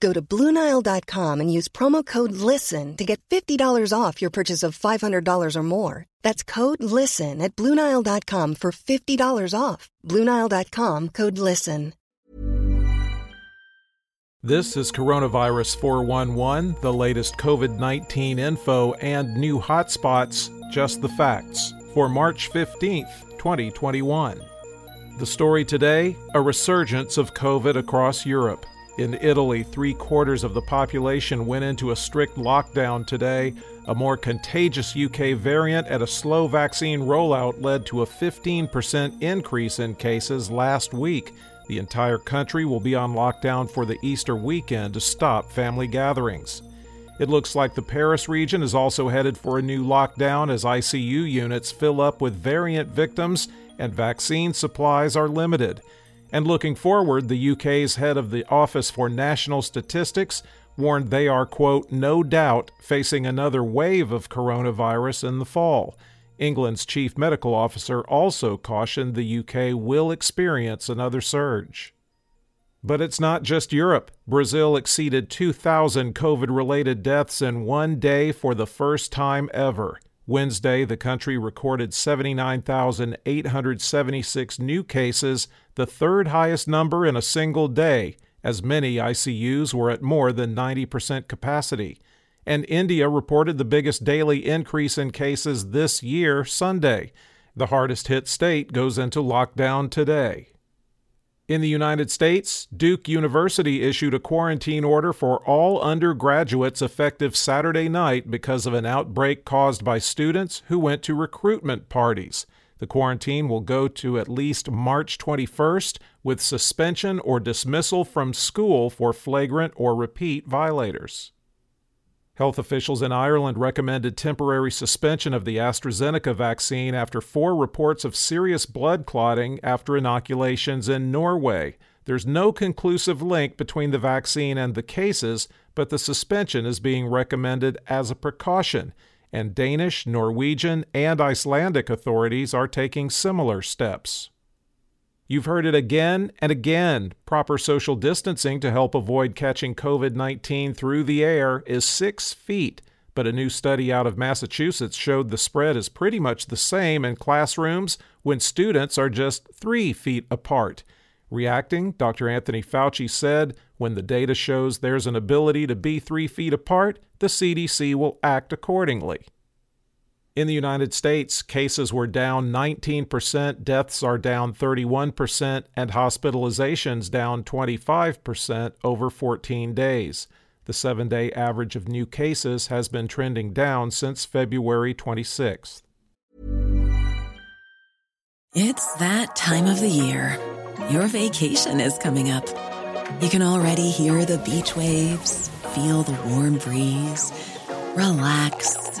Go to Bluenile.com and use promo code LISTEN to get $50 off your purchase of $500 or more. That's code LISTEN at Bluenile.com for $50 off. Bluenile.com code LISTEN. This is Coronavirus 411, the latest COVID 19 info and new hotspots, just the facts, for March 15th, 2021. The story today a resurgence of COVID across Europe. In Italy, three quarters of the population went into a strict lockdown today. A more contagious UK variant and a slow vaccine rollout led to a 15% increase in cases last week. The entire country will be on lockdown for the Easter weekend to stop family gatherings. It looks like the Paris region is also headed for a new lockdown as ICU units fill up with variant victims and vaccine supplies are limited. And looking forward, the UK's head of the Office for National Statistics warned they are, quote, no doubt facing another wave of coronavirus in the fall. England's chief medical officer also cautioned the UK will experience another surge. But it's not just Europe. Brazil exceeded 2,000 COVID related deaths in one day for the first time ever. Wednesday, the country recorded 79,876 new cases, the third highest number in a single day, as many ICUs were at more than 90% capacity. And India reported the biggest daily increase in cases this year, Sunday. The hardest hit state goes into lockdown today. In the United States, Duke University issued a quarantine order for all undergraduates effective Saturday night because of an outbreak caused by students who went to recruitment parties. The quarantine will go to at least March 21st with suspension or dismissal from school for flagrant or repeat violators. Health officials in Ireland recommended temporary suspension of the AstraZeneca vaccine after four reports of serious blood clotting after inoculations in Norway. There's no conclusive link between the vaccine and the cases, but the suspension is being recommended as a precaution, and Danish, Norwegian, and Icelandic authorities are taking similar steps. You've heard it again and again. Proper social distancing to help avoid catching COVID 19 through the air is six feet. But a new study out of Massachusetts showed the spread is pretty much the same in classrooms when students are just three feet apart. Reacting, Dr. Anthony Fauci said, when the data shows there's an ability to be three feet apart, the CDC will act accordingly. In the United States, cases were down 19%, deaths are down 31%, and hospitalizations down 25% over 14 days. The seven day average of new cases has been trending down since February 26th. It's that time of the year. Your vacation is coming up. You can already hear the beach waves, feel the warm breeze, relax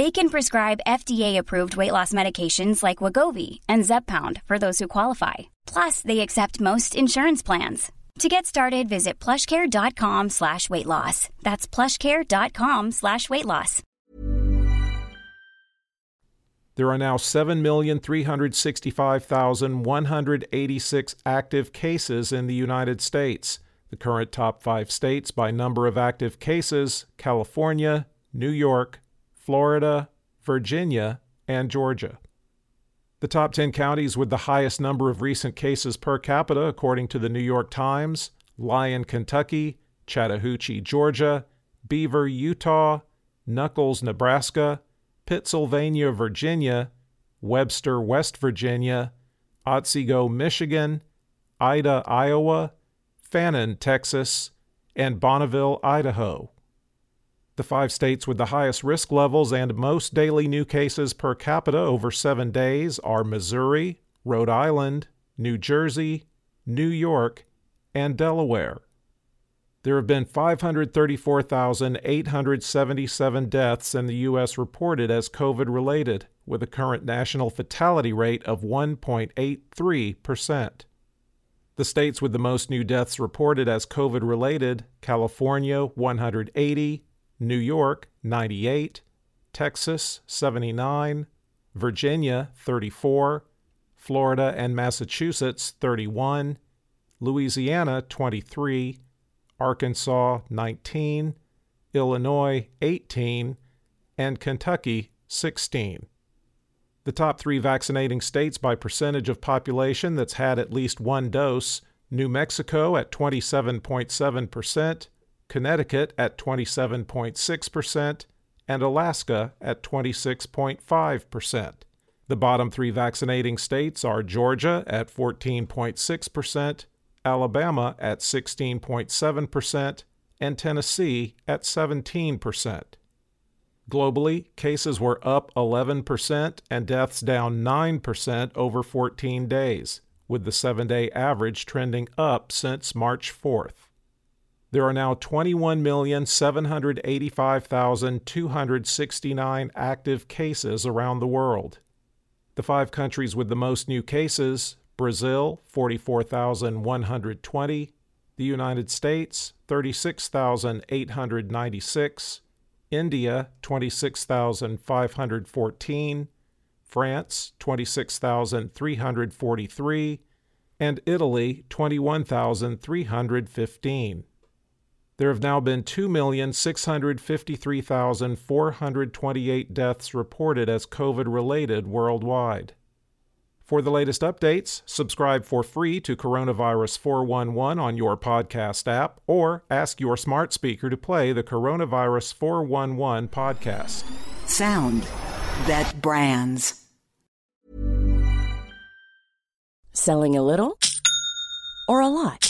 They can prescribe FDA-approved weight loss medications like Wegovy and Zepbound for those who qualify. Plus, they accept most insurance plans. To get started, visit plushcare.com slash weight loss. That's plushcare.com slash weight loss. There are now 7,365,186 active cases in the United States. The current top five states by number of active cases California, New York, Florida, Virginia, and Georgia. The top 10 counties with the highest number of recent cases per capita, according to the New York Times Lyon, Kentucky, Chattahoochee, Georgia, Beaver, Utah, Nuckolls, Nebraska, Pittsylvania, Virginia, Webster, West Virginia, Otsego, Michigan, Ida, Iowa, Fannin, Texas, and Bonneville, Idaho. The five states with the highest risk levels and most daily new cases per capita over seven days are Missouri, Rhode Island, New Jersey, New York, and Delaware. There have been 534,877 deaths in the U.S. reported as COVID related, with a current national fatality rate of 1.83%. The states with the most new deaths reported as COVID related California 180, New York 98, Texas 79, Virginia 34, Florida and Massachusetts 31, Louisiana 23, Arkansas 19, Illinois 18, and Kentucky 16. The top three vaccinating states by percentage of population that's had at least one dose New Mexico at 27.7%, Connecticut at 27.6%, and Alaska at 26.5%. The bottom three vaccinating states are Georgia at 14.6%, Alabama at 16.7%, and Tennessee at 17%. Globally, cases were up 11% and deaths down 9% over 14 days, with the seven day average trending up since March 4th. There are now 21,785,269 active cases around the world. The five countries with the most new cases Brazil, 44,120, the United States, 36,896, India, 26,514, France, 26,343, and Italy, 21,315. There have now been 2,653,428 deaths reported as COVID related worldwide. For the latest updates, subscribe for free to Coronavirus 411 on your podcast app or ask your smart speaker to play the Coronavirus 411 podcast. Sound that brands. Selling a little or a lot?